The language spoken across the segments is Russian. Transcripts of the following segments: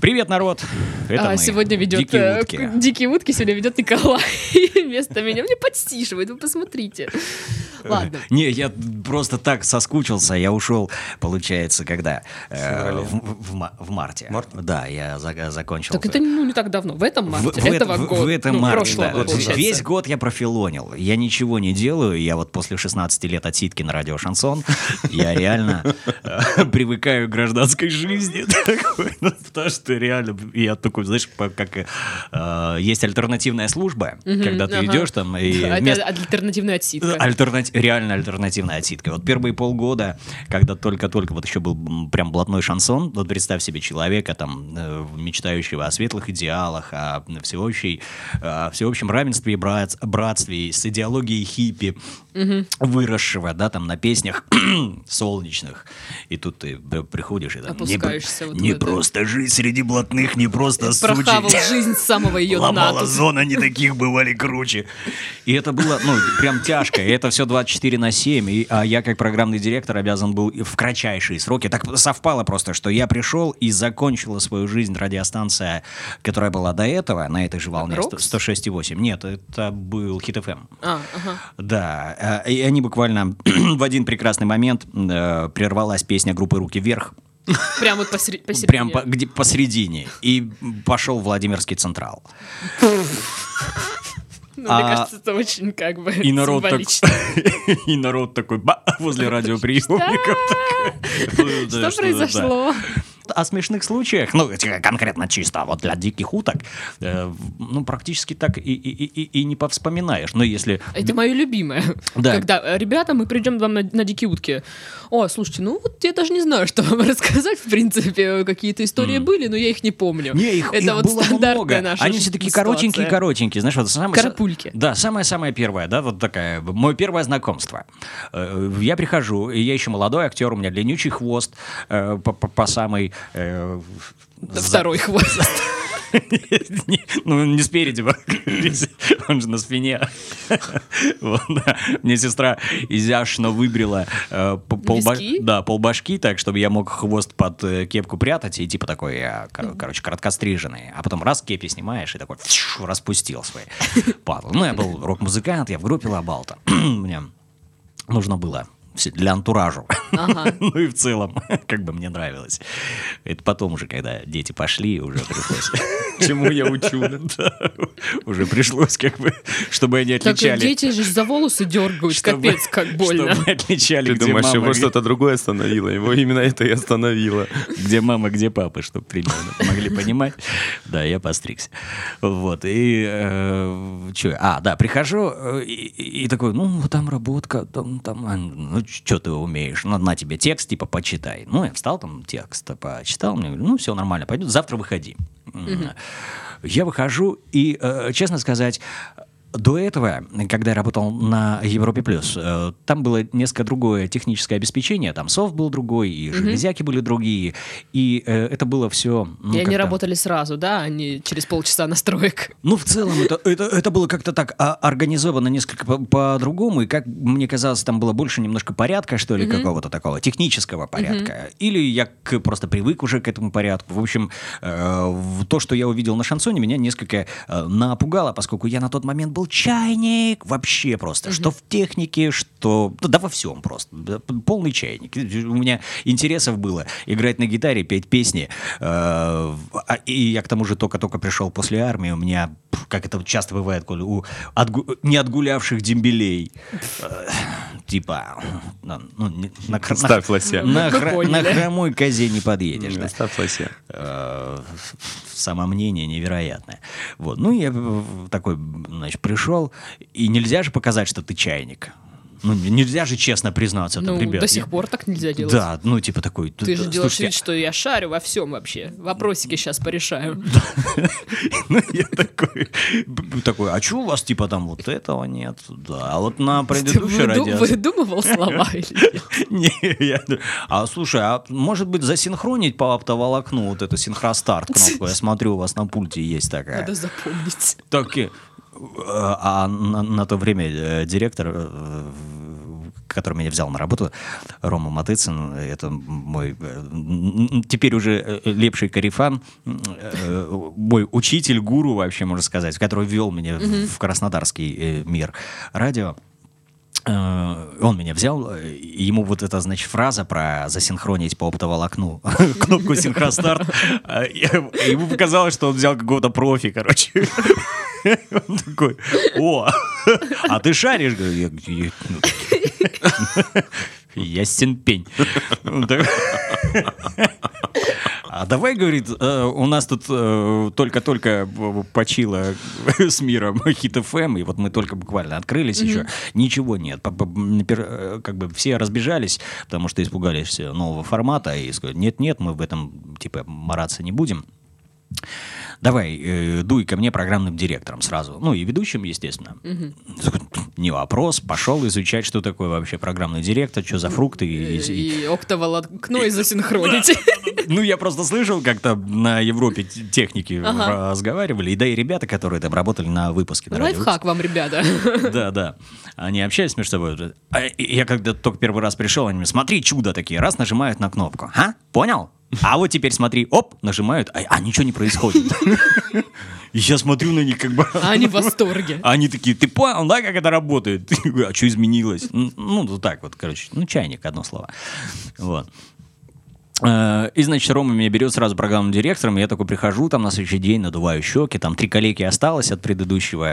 Привет, народ! Это А, мы, сегодня ведет Дикие э, утки. дикие утки сегодня ведет Николай вместо меня. Мне подстишивает, вы посмотрите. Ладно. Не, я просто так соскучился. Я ушел, получается, когда? Э, в, в ма- в марте. Март? Да, я за- закончил. Так это ну, не так давно. В этом марте в этого это- в- года. в этом ну, марте, прошлого да. года, Вот получается. Весь год я профилонил. Я ничего не делаю. Я вот после 16 лет отсидки на радио Шансон, я реально э, привыкаю к гражданской жизни. Ну, Потому что реально, я такой, знаешь, как э, есть альтернативная служба, когда ты ага. идешь там и Это вместо- альтернативная отсидка. Альтернати- реально альтернативная отсидка. Вот первые полгода, когда только-только вот еще был прям блатной шансон, вот представь себе человека там, э, мечтающего о светлых идеалах, о всеобщей, о всеобщем равенстве и брат- братстве, с идеологией хиппи, выросшего, да, там на песнях солнечных. И тут ты приходишь и там... не вот не это. просто жить среди блатных, не просто Прохавал сучить. жизнь с самого ее дна. Ломала тут. зон, они таких бывали круче. И это было, ну, прям тяжко. И это все 24 на 7. И, а я, как программный директор, обязан был в кратчайшие сроки. Так совпало просто, что я пришел и закончила свою жизнь радиостанция, которая была до этого, на этой же волне, Рокс? 106,8. Нет, это был Хит ФМ. А, ага. Да, и они буквально в один прекрасный момент э, прервалась песня группы «Руки вверх», Прям вот посере- посередине. прям по- где, посередине, и пошел Владимирский Централ. Ну, а- Мне кажется, это очень как бы И народ, так- и народ такой ба, возле радиоприемников. да, Что произошло? О смешных случаях, ну, конкретно чисто вот для диких уток, э, ну, практически так и, и, и, и- не повспоминаешь. Но если... Это мое любимое. Да. Когда, э, ребята, мы придем вам на, на дикие утки. О, слушайте, ну вот я даже не знаю, что вам рассказать, в принципе. Какие-то истории были, но я их не помню. Не, их, Это их вот было стандартная много. наша Они все такие коротенькие-коротенькие. Знаешь, вот самое... Карапульки. Да, самое-самое первое, да, вот такая, мое первое знакомство. Э, Я прихожу, и я еще молодой актер, у меня длиннючий хвост э, по, по- по самой... э, Да за- Второй хвост. Ну, не спереди, он же на спине. Мне сестра изящно выбрила э, полбашки, так, чтобы я мог хвост под э, кепку прятать, и типа такой, короче, короткостриженный. А потом раз кепи снимаешь, и такой распустил свой падл. Ну, я был рок-музыкант, я в группе Лабалта. Мне нужно было для антуражу. Ага. Ну и в целом, как бы мне нравилось. Это потом уже, когда дети пошли, уже пришлось. Чему я учу? Да, Уже пришлось, как бы, чтобы они Так отличали. дети же за волосы дергают, чтобы- капец, как больно. Чтобы отличали, Ты где думаешь, мама, его где- что-то другое остановило? Его именно это и остановило. где мама, где папа, чтобы примерно могли понимать. Да, я постригся. Вот, и... что? А, да, прихожу э, и, и такой, ну, там работка, там, там, а, ну, что ты умеешь? Ну, на тебе текст, типа, почитай. Ну, я встал, там, текст почитал, мне говорю, ну, все нормально, пойдет, завтра выходи. М. Я выхожу, и, э, честно сказать, до этого, когда я работал на Европе Плюс, э, там было несколько другое техническое обеспечение, там софт был другой, и железяки были другие, и э, это было все... И они работали сразу, да, а не через полчаса настроек. Ну, в целом, это, это, это было как-то так а, организовано несколько по- по-другому, и, как мне казалось, там было больше немножко порядка, что ли, какого-то такого технического порядка. Или я к- просто привык уже к этому порядку. В общем, э, то, что я увидел на шансоне, меня несколько напугало, поскольку я на тот момент был чайник вообще просто. Что в технике, что... Да, да во всем просто. Полный чайник. У меня интересов было играть на гитаре, петь песни. э, а- И я к тому же только-только пришел после армии. У меня, как это часто бывает, у отгу- неотгулявших дембелей. э, Типа, ну, ну, не- на, на- Ставь лося. на, Мы хра- на хромой козе не подъедешь. да. Ставь лося. Э, самомнение невероятное. Вот. Ну, я такой, значит, пришел, и нельзя же показать, что ты чайник. Ну, нельзя же честно признаться, там, Ну, ребят. до я- сих пор так нельзя делать. Да, ну, типа такой... Ты же да, делаешь слушайте, вид, что я шарю во всем вообще. Вопросики сейчас порешаю. Ну, я такой, такой, а что у вас, типа, там вот этого нет? Да, а вот на предыдущей Ты радиации... выдумывал слова или нет? Не, я... А слушай, а может быть засинхронить по оптоволокну вот эту синхростарт кнопку? Я смотрю, у вас на пульте есть такая. Надо запомнить. Так, э, а на, на то время э, директор, э, который меня взял на работу, Рома Матыцын, это мой э, теперь уже лепший карифан, мой учитель, гуру вообще, можно сказать, который ввел меня в- в краснодарский мир радио. Э, Он меня взял, э, и ему вот эта, значит, фраза про засинхронить по оптоволокну кнопку синхростарт, э, ему показалось, что он взял какого-то профи, короче. Он такой, о, а ты шаришь? Говорю, «Я- я- А давай, говорит, э, у нас тут э, только-только почила с миром хит ФМ, и вот мы только буквально открылись еще, ничего нет. Э, Как бы все разбежались, потому что испугались нового формата, и сказали, нет-нет, мы в этом, типа, мараться не будем. Давай, э, дуй ко мне программным директором сразу. Ну, и ведущим, естественно. Такой, Не вопрос. Пошел изучать, что такое вообще программный директор, что за фрукты. и- и- И октоволокно и засинхронить. ну, я просто слышал, как-то на Европе техники Ага. разговаривали, и да и ребята, которые там работали на выпуске. на Лайфхак вам, ребята. Да, да. Они общались между собой. А я когда только первый раз пришел, они мне, смотри, чудо такие, раз нажимают на кнопку. А? Понял? А вот теперь смотри, оп, нажимают, а, а ничего не происходит. И я смотрю на них как бы... А они в восторге. А Они такие, ты понял, да, как это работает? А что изменилось? Ну, так вот, короче. Ну, чайник, одно слово. Вот. Э, И, значит, Рома меня берет сразу программным директором, я такой прихожу, там на следующий день надуваю щеки, там три коллеги осталось от предыдущего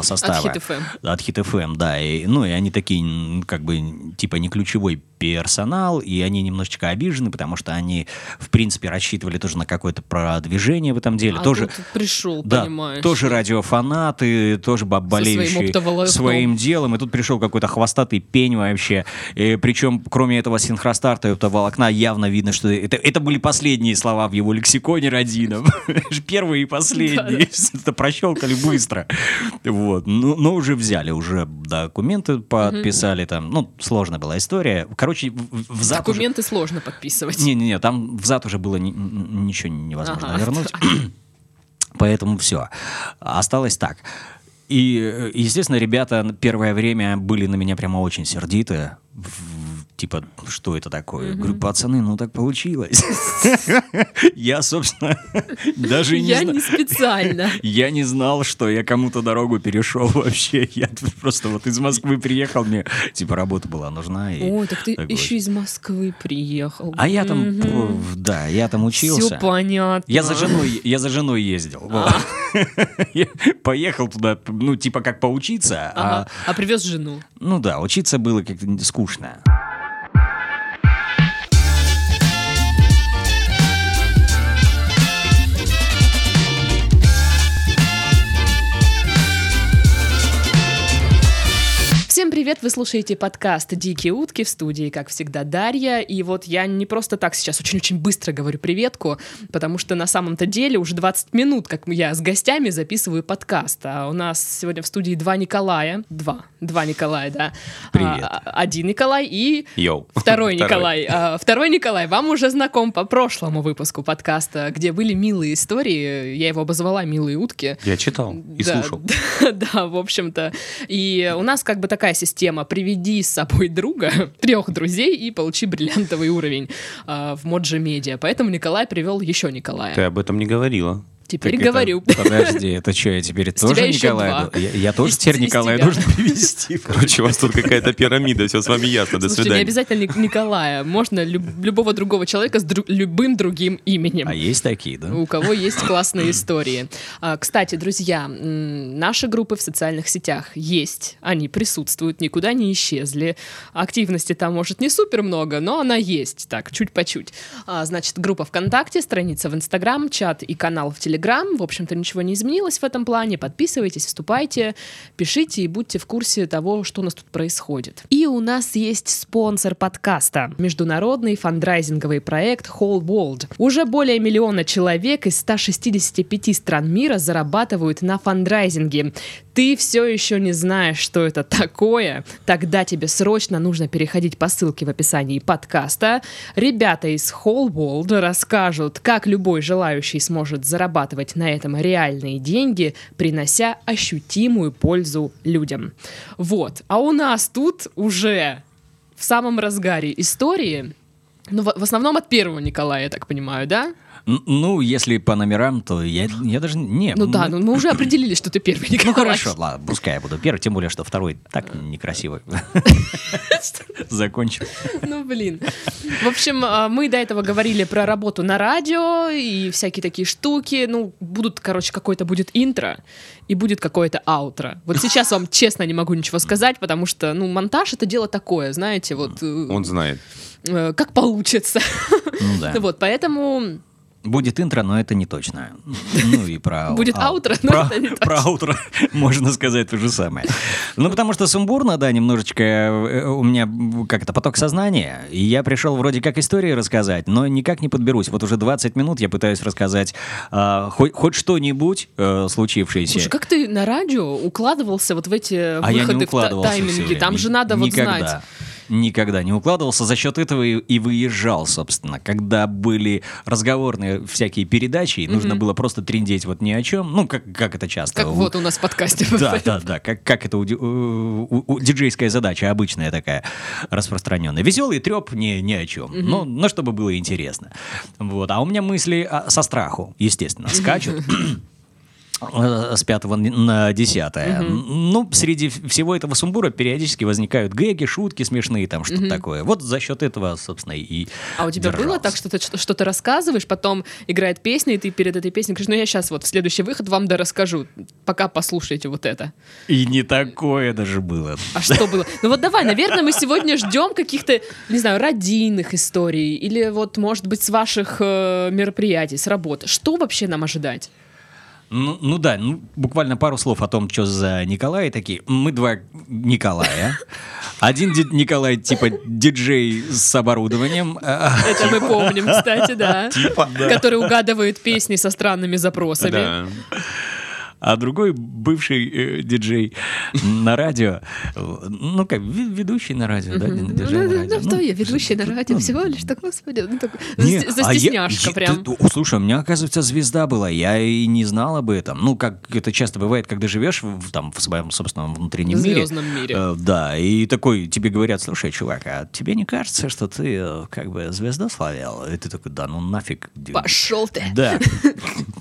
э, состава. Hit FM. От Hit FM, да. И, ну, и они такие, как бы, типа, не ключевой персонал, и они немножечко обижены, потому что они, в принципе, рассчитывали тоже на какое-то продвижение в этом деле. А тоже, пришел, да, понимаешь. тоже радиофанаты, тоже своим болеющие оптоволокном. своим делом. И тут пришел какой-то хвостатый пень вообще. И причем, кроме этого синхростарта и оптоволокна, явно видно, что это, это были последние слова в его лексиконе родином. Первые и последние. Это прощелкали быстро. Вот. Ну, но уже взяли, уже документы подписали там. Ну, сложная была история. Короче, в- в зад Документы сложно подписывать. не-не-не, там взад уже было ничего невозможно вернуть. Поэтому все. Осталось так. И, э, естественно, ребята первое время были на меня прямо очень сердиты. Типа, что это такое? Говорю, пацаны, ну так получилось. Я, собственно, даже не Я не специально. Я не знал, что я кому-то дорогу перешел вообще. Я просто вот из Москвы приехал, мне типа работа была нужна. Ой, так ты еще из Москвы приехал. А я там, да, я там учился. Все понятно. Я за женой, я за женой ездил. Я Поехал туда, ну, типа как поучиться, а. А привез жену. ну да, учиться было как-то скучно. Привет! Вы слушаете подкаст «Дикие утки» в студии, как всегда, Дарья. И вот я не просто так сейчас очень-очень быстро говорю приветку, потому что на самом-то деле уже 20 минут, как я с гостями записываю подкаст. А у нас сегодня в студии два Николая. Два. Два Николая, да. Привет. А, один Николай и Йоу. Второй Николай. А, Второй Николай вам уже знаком по прошлому выпуску подкаста, где были милые истории. Я его обозвала «Милые утки». Я читал и Да, слушал. Да, да, в общем-то. И у нас как бы такая система: приведи с собой друга, трех друзей и получи бриллиантовый уровень а, в Моджи Медиа. Поэтому Николай привел еще Николая. Ты об этом не говорила. Теперь Так это- говорю. Подожди, это что, я теперь тоже Николая? два. ду- Я, я тоже Из- теперь Николая тебя. должен привести. Короче, у вас тут какая-то пирамида, все с вами ясно, до Слушайте, не свидания. обязательно Ник- Николая. Можно люб- любого другого человека с дру- любым другим именем. А есть такие, да? у кого есть классные истории. А, Кстати, друзья, наши группы в социальных сетях есть, они присутствуют, никуда не исчезли. Активности там, может, не супер много, но она есть, так, чуть по чуть. А, Значит, группа ВКонтакте, страница в Инстаграм, чат и канал в Телеграм. В общем-то, ничего не изменилось в этом плане. Подписывайтесь, вступайте, пишите и будьте в курсе того, что у нас тут происходит. И у нас есть спонсор подкаста. Международный фандрайзинговый проект Whole World. Уже более миллиона человек из 165 стран мира зарабатывают на фандрайзинге. Ты все еще не знаешь, что это такое? Тогда тебе срочно нужно переходить по ссылке в описании подкаста. Ребята из Whole World расскажут, как любой желающий сможет зарабатывать на этом реальные деньги, принося ощутимую пользу людям. Вот. А у нас тут уже в самом разгаре истории, ну, в, в основном от первого Николая, я так понимаю, да? Ну, если по номерам, то я, я даже... Не, Ну да, ну мы уже определили, что ты первый Николай. Ну хорошо, ладно, пускай я буду первый, тем более, что второй так некрасиво закончил. Ну, блин. В общем, а, мы до этого говорили про работу на радио и всякие такие штуки. Ну, будут, короче, какой-то будет интро и будет какое-то аутро. Вот сейчас вам честно не могу ничего сказать, потому что, ну, монтаж — это дело такое, знаете, вот... э, Он знает. э, Как получится. Ну да. Вот, поэтому Будет интро, но это не точно. Ну и про... Будет ау- аутро, но про, это не Про аутро можно сказать то же самое. Ну, потому что сумбурно, да, немножечко э, у меня как это поток сознания, и я пришел вроде как истории рассказать, но никак не подберусь. Вот уже 20 минут я пытаюсь рассказать а, хоть, хоть что-нибудь э, случившееся. Слушай, как ты на радио укладывался вот в эти а выходы в та- укладывался всё тайминги? время. Там же надо вот Никогда. знать. Никогда не укладывался. За счет этого и, и выезжал, собственно. Когда были разговорные всякие передачи, и нужно было просто триндеть вот ни о чем. Ну, как, как это часто. Как у- вот у нас в подкасте. Да, да, да. Как, как это у, ди- у- у- у диджейская задача, обычная такая, распространенная. Веселый треп ни, ни о чем. Но, но чтобы было интересно. Вот. А у меня мысли а, со страху, естественно, скачут. С 5 на 10. Ну, среди всего этого сумбура периодически возникают гэги, шутки смешные, там что-то такое. Вот за счет этого, собственно, и А у тебя было держался. так, что ты что- что-то рассказываешь, потом играет песня, и ты перед этой песней говоришь, ну я сейчас вот в следующий выход вам да расскажу, пока послушайте вот это. И не такое даже было. А что было? Ну вот давай, наверное, мы сегодня ждем каких-то, не знаю, родийных историй, или вот, может быть, с ваших э, мероприятий, с работы. Что вообще нам ожидать? Ну, ну да, ну, буквально пару слов о том, что за Николай такие. Мы два Николая. Один ди- Николай типа диджей с оборудованием. Это мы помним, кстати, да. Который угадывает песни со странными запросами. Да. А другой бывший э, диджей на радио. Ну как, ведущий на радио, да? Ну, диджей на ну, радио. ну, что Ну, я, ведущий на радио, ну, всего лишь, так, господи, ну, так, а застесняшка я- прям. слушай, у меня, оказывается, звезда была. Я и не знал об этом. Ну, как это часто бывает, когда живешь в, там, в своем собственном внутреннем В мире. звездном мире. Э, да, и такой тебе говорят, слушай, чувак, а тебе не кажется, что ты э, как бы звезду словил? И ты такой, да ну нафиг. Пошел ты Да,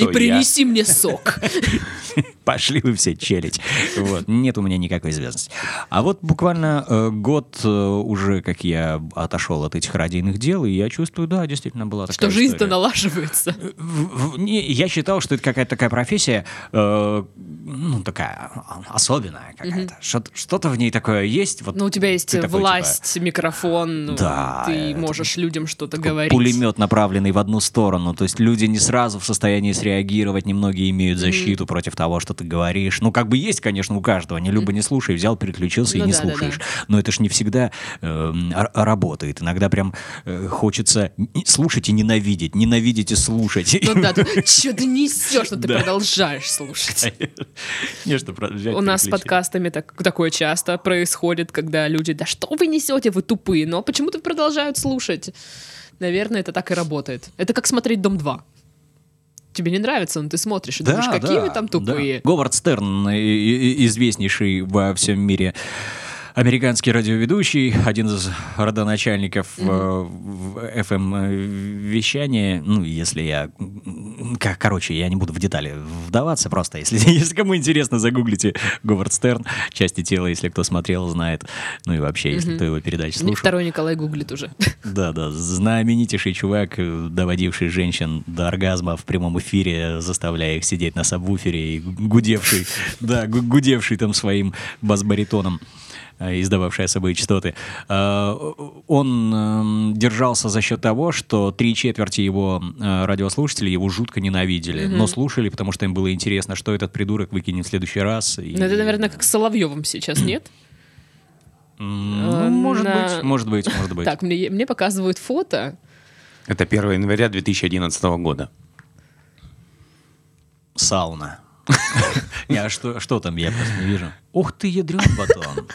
и Кто я? принеси мне сок. пошли вы все челить. Вот, нет у меня никакой известности. А вот буквально э, год э, уже, как я отошел от этих радийных дел, и я чувствую, да, действительно была такая Что жизнь-то налаживается. В- в- не, я считал, что это какая-то такая профессия, э, ну, такая особенная какая-то. Что-то, что-то в ней такое есть. Вот Ну, у тебя есть такой, типа, власть, микрофон, ну, Да, ты можешь людям что-то говорить. Пулемет, направленный в одну сторону. То есть люди не сразу в состоянии среагировать, немногие имеют защиту против того, что ты говоришь. Ну, как бы есть, конечно, у каждого. Не люба, не слушай, взял, переключился Ну и не да, да, слушаешь. да. Но это ж не всегда э, работает. Иногда прям э, хочется слушать и ненавидеть, ненавидеть и слушать. Ну да, что ты несешь, что ты Да. продолжаешь слушать. У нас с подкастами так, такое часто происходит, когда люди, да что вы несете, вы тупые, но почему-то продолжают слушать. Наверное, это так и работает. Это как смотреть «Дом 2». Тебе не нравится, но ты смотришь и думаешь, какие да, вы там да. тупые. Говард Стерн, известнейший во всем мире американский радиоведущий, один из родоначальников э, FM-вещания. Ну, если я... Короче, я не буду в детали вдаваться, просто если, если кому интересно, загуглите Говард Стерн, части тела, если кто смотрел, знает. Ну и вообще, если кто его передачи слушал. Второй Николай гуглит уже. Да, да, знаменитейший чувак, э, доводивший женщин до оргазма в прямом эфире, заставляя их сидеть на сабвуфере, и гудевший, да, гу- гудевший там своим бас-баритоном э, издававший особые частоты. Э, Он эм, держался за счет того, что три четверти его э, радиослушателей его жутко ненавидели, но слушали, потому что им было интересно, что этот придурок выкинет в следующий раз. и- Ну, это, наверное, как с Соловьевым сейчас, нет? Э, Ну, может на- быть, может быть, может быть. Так, мне, мне показывают фото. Это 1 января 2011 года. Сауна. Не, а что, что там, я просто не вижу. Ух ты, ядрен батон.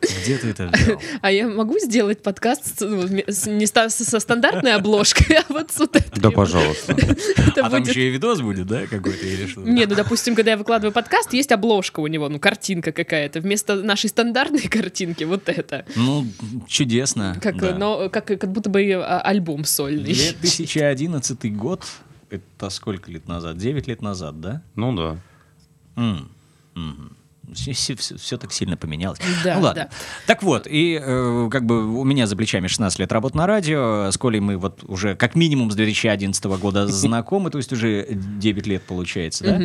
Где ты это взял? А я могу сделать подкаст с- ну, с- не ста- со стандартной обложкой, а вот с вот этой. Да, пожалуйста. Это А там еще и видос будет, да, какой-то или что? Не, ну, допустим, когда я выкладываю подкаст, есть обложка у него, ну, картинка какая-то. Вместо нашей стандартной картинки вот это. Ну, чудесно. Как, да. но, как, как будто бы а, альбом сольный. 2011 год, это сколько лет назад? 9 лет назад, да? Ну да. Все, так сильно поменялось. Да, ну ладно. да. Так вот, и э, как бы у меня за плечами 16 лет работы на радио, с Колей мы вот уже как минимум с 2011 года знакомы, то есть уже 9 лет получается, да?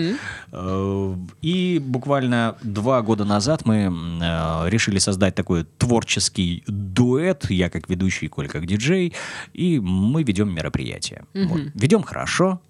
Э, И буквально два года назад мы э, решили создать такой творческий дуэт, я как ведущий, Коля как диджей, и мы ведем мероприятие. Вот. Ведем хорошо.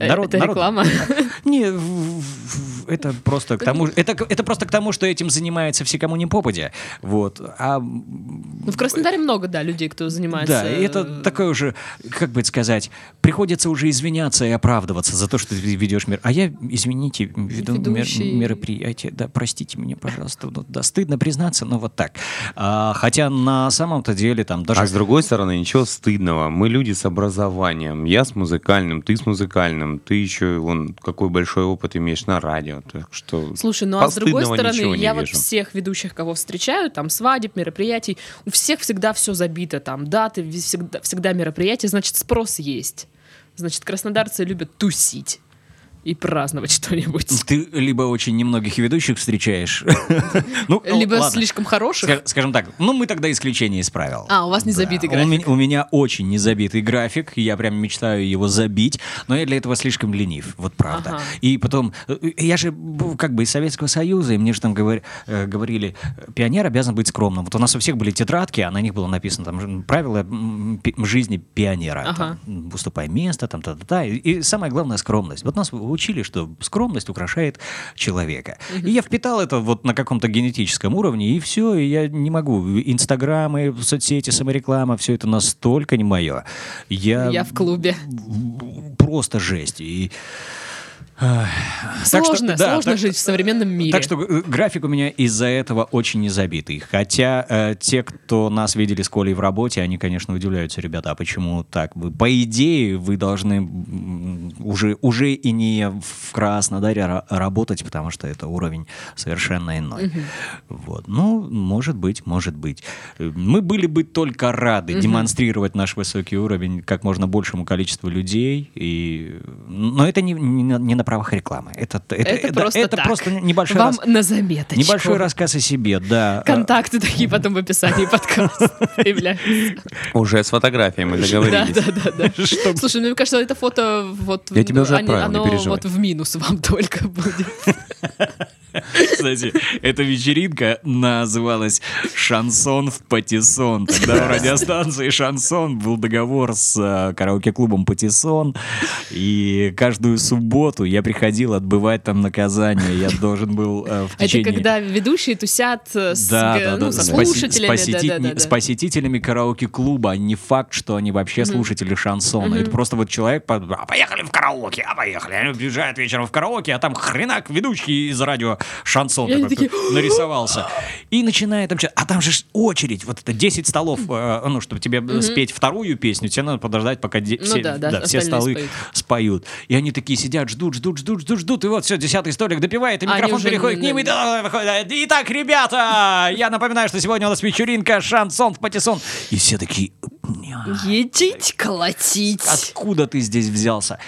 Э, это реклама? Не, в- в- это просто к тому, это, это просто к тому, что этим занимается все, кому не попадя. Вот. А Ну, в Краснодаре много, да, людей, кто занимается... да, и это э, такое уже, как бы это сказать, приходится уже извиняться и оправдываться за то, что ты ведешь мир. А я, извините, веду мер- Ведущий. мероприятие. Да, простите меня, пожалуйста. Ну, да, стыдно признаться, но вот так. А, хотя на самом-то деле там даже... А с другой стороны, ничего стыдного. Мы люди с образованием. Я с музыкальным, ты с музыкальным. Ты еще, вон, какой большой опыт имеешь на радио. Так что Слушай, ну а с другой стороны, я вот вижу. всех ведущих, кого встречаю, там свадеб, мероприятий, у всех всегда все забито, там даты, всегда, всегда мероприятия, значит спрос есть. Значит, краснодарцы любят тусить и праздновать что-нибудь. Ты либо очень немногих ведущих встречаешь, ну, Либо ладно. слишком хороших. Ска- Скажем так, ну мы тогда исключение из правил. А, у вас не Да, забитый график. меня- У меня очень незабитый график, я прям мечтаю его забить, но я для этого слишком ленив, вот правда. Ага. И потом, э, я же как бы из Советского Союза, и мне же там говор- э, говорили, пионер обязан быть скромным. Вот у нас у всех были тетрадки, а на них было написано там правила жизни пионера. Ага. Там, уступай место, там, та-та-та. И, и самое главное, скромность. Вот нас учили, что скромность украшает человека. И я впитал это вот на каком-то генетическом уровне, и все, и я не могу. Инстаграмы, соцсети, самореклама, все это настолько не мое. Я, Я в клубе. просто жесть. И... так что- Сложно, да, сложно так- жить в современном мире. так что э, график у меня из-за этого очень незабитый. Хотя э, те, кто нас видели с Колей в работе, они, конечно, удивляются, ребята, а почему так? Вы, по идее, вы должны уже, уже и не в Краснодаре ра- работать, потому что это уровень совершенно иной. Вот. Ну, может быть, может быть. Мы были бы только рады демонстрировать наш высокий уровень как можно большему количеству людей. И... Но это не, не на- не на правах рекламы. Это, это, Это просто это так. просто небольшой, Вам рас- на заметочку. небольшой рассказ о себе, да. Контакты такие потом в описании подкаста появляются. Уже с фотографией мы Да, договорились. да, да, да. Слушай, ну мне кажется, это фото вот Я тебе уже отправил, не оно переживай. вот в минус вам только будет. Кстати, эта вечеринка называлась «Шансон в Патиссон». Тогда у радиостанции «Шансон» был договор с э, караоке-клубом «Патиссон». И каждую субботу я приходил отбывать там наказание. Я должен был э, в Это течение... когда ведущие тусят э, с, Да, ну, со слушателями. с, посети- да, да, да, с да. посетителями караоке-клуба. а Не факт, что они вообще слушатели шансона. Это просто вот человек, а поехали в караоке, а поехали. Они приезжают вечером в караоке, а там хренак ведущий из радио шансон такой такие, нарисовался. И начинает там... А там же очередь, вот это 10 столов, э, ну, чтобы тебе э, спеть вторую песню, тебе надо подождать, пока де- Ну все, да, да, все остальные столы споют. споют. И они такие сидят, ждут, ждут, ждут, ждут, ждут, и вот все, десятый столик допивает, и А микрофон уже переходит к ним, и да, Итак, ребята, я напоминаю, что сегодня у нас вечеринка шансон в патиссон. И все такие, «Ня, Едить, колотить. откуда ты здесь взялся?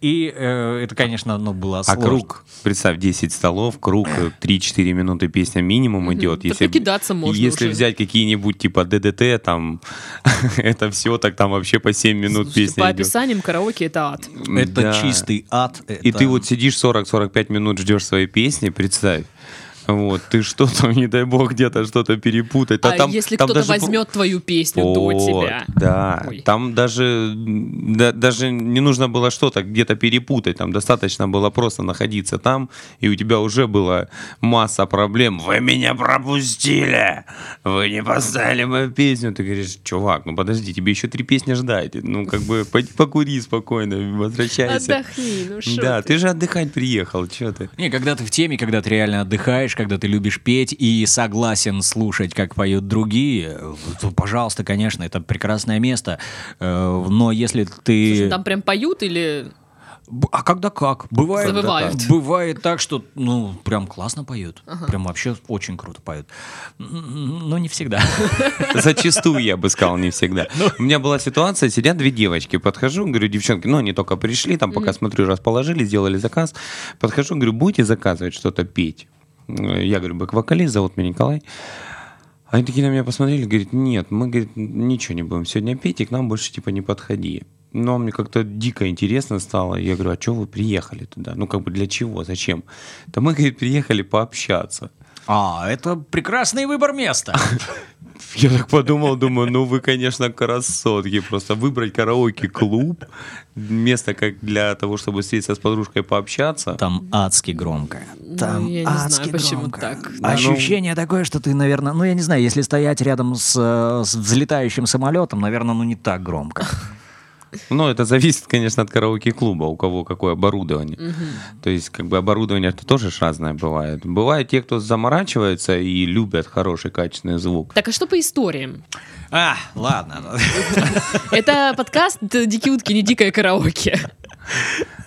И э, это, конечно, ну, было А сложно. круг, представь, 10 столов, круг, э, 3-4 минуты песня минимум идет. Так накидаться можно Если уже. взять какие-нибудь типа ДДТ, там это все, так там вообще по 7 минут Слушайте, песня По идет. описаниям караоке это ад. Это Да. чистый ад. И это- ты вот сидишь 40-45 минут, ждешь своей песни, представь. Вот, ты что-то, не дай бог, где-то что-то перепутать. А там, если там кто-то даже возьмет твою песню до Вот, тебя? Да, Ой. там даже, да- даже не нужно было что-то где-то перепутать, там достаточно было просто находиться там, и у тебя уже была масса проблем. Вы меня пропустили, вы не поставили мою песню. Ты говоришь, чувак, ну подожди, тебе еще три песни ждать. Ну как бы пойди покури спокойно, возвращайся. Отдохни, ну что Да, ты. ты же отдыхать приехал, что ты? Не, когда ты в теме, когда ты реально отдыхаешь, знаешь, когда ты любишь петь и согласен слушать, как поют другие, то, пожалуйста, конечно, это прекрасное место. Э, Но если ты... Слушай, там прям поют или... А когда как? Бывает, Завывают. бывает так, что ну прям классно поют, прям вообще очень круто поют, но не всегда. Зачастую, я бы сказал, не всегда. У меня была ситуация, сидят две девочки, подхожу, говорю, девчонки, ну, они только пришли, там, пока смотрю, расположили, сделали заказ. Подхожу, говорю, будете заказывать что-то петь? Э, Я говорю, бэк-вокалист, зовут меня Николай. Они такие на меня посмотрели, говорят, нет, мы, говорит, ничего не будем сегодня петь, и к нам больше, типа, не подходи. Но мне как-то дико интересно стало. Я говорю, а что вы приехали туда? Ну, как бы для чего? Зачем? Да мы, говорит, приехали пообщаться. А, это прекрасный выбор места. Я так подумал, думаю, ну вы, конечно, красотки. Просто выбрать караоке-клуб, место как для того, чтобы встретиться с подружкой пообщаться. Там адски громко. Там Ну, я не знаю, адски почему громко. так. Ощущение такое, что ты, наверное, ну я не знаю, если стоять рядом с, э, с взлетающим самолетом, наверное, ну не так громко. Ну, это зависит, конечно, от караоке-клуба, у кого какое оборудование. То есть, как бы оборудование это тоже разное бывает. Бывают те, кто заморачивается и любят хороший, качественный звук. Так, а что по историям? А, ладно. Это подкаст «Дикие утки», не «Дикое караоке».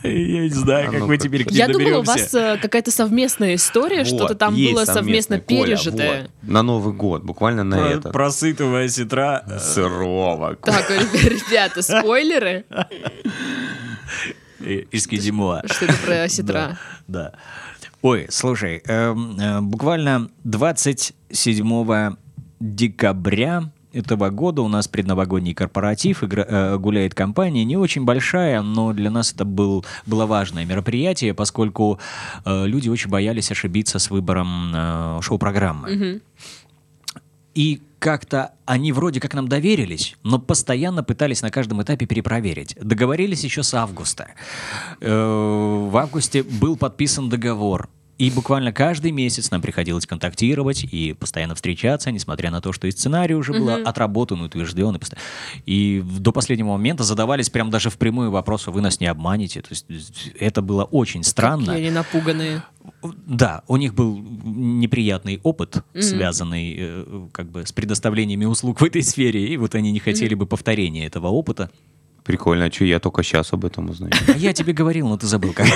Я не знаю, А как ну, мы теперь к ним Я думала, у вас э, какая-то совместная история, Вот, что-то там было совместно Коля, пережитое. вот. на Новый год, буквально на Про- этот. Просытывая сетра. э, Сырого. Так, ребята, спойлеры. э, Из Кизимоа. Что это про осетра? Да. Ой, слушай, эм, э, буквально 27 декабря этого года у нас предновогодний корпоратив, игра- э, гуляет компания, не очень большая, но для нас это был, было важное мероприятие, поскольку э, люди очень боялись ошибиться с выбором э, шоу-программы. И как-то они вроде как нам доверились, но постоянно пытались на каждом этапе перепроверить. Договорились еще с августа. Э, В августе был подписан договор. И буквально каждый месяц нам приходилось контактировать и постоянно встречаться, несмотря на то, что и сценарий уже был отработан, утвержден. И, поsto- и в- до последнего момента задавались прям даже впрямую вопросы, вы нас не обманете. То есть это было очень странно. Какие они напуганные. Да, у них был неприятный опыт, связанный э, как бы с предоставлениями услуг в этой сфере, и вот они не хотели бы повторения этого опыта. Прикольно, а что я только сейчас об этом узнаю. А я тебе говорил, но ты забыл. как.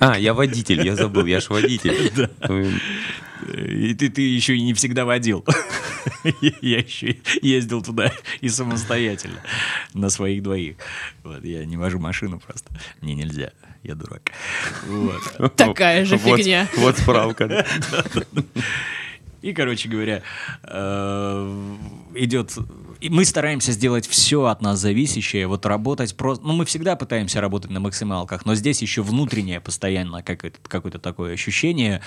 А, я водитель, я забыл, я ж водитель. Ну, И ты, ты еще и не всегда водил. Я еще ездил туда и самостоятельно на своих двоих. Вот, я не вожу машину просто. Мне нельзя, я дурак. Вот. Такая же вот- фигня. Вот справка. И, короче говоря, э, идет... и Мы стараемся сделать все от нас зависящее, вот работать просто... Ну, мы всегда пытаемся работать на максималках, но здесь еще внутреннее постоянно какое-то, какое-то такое ощущение.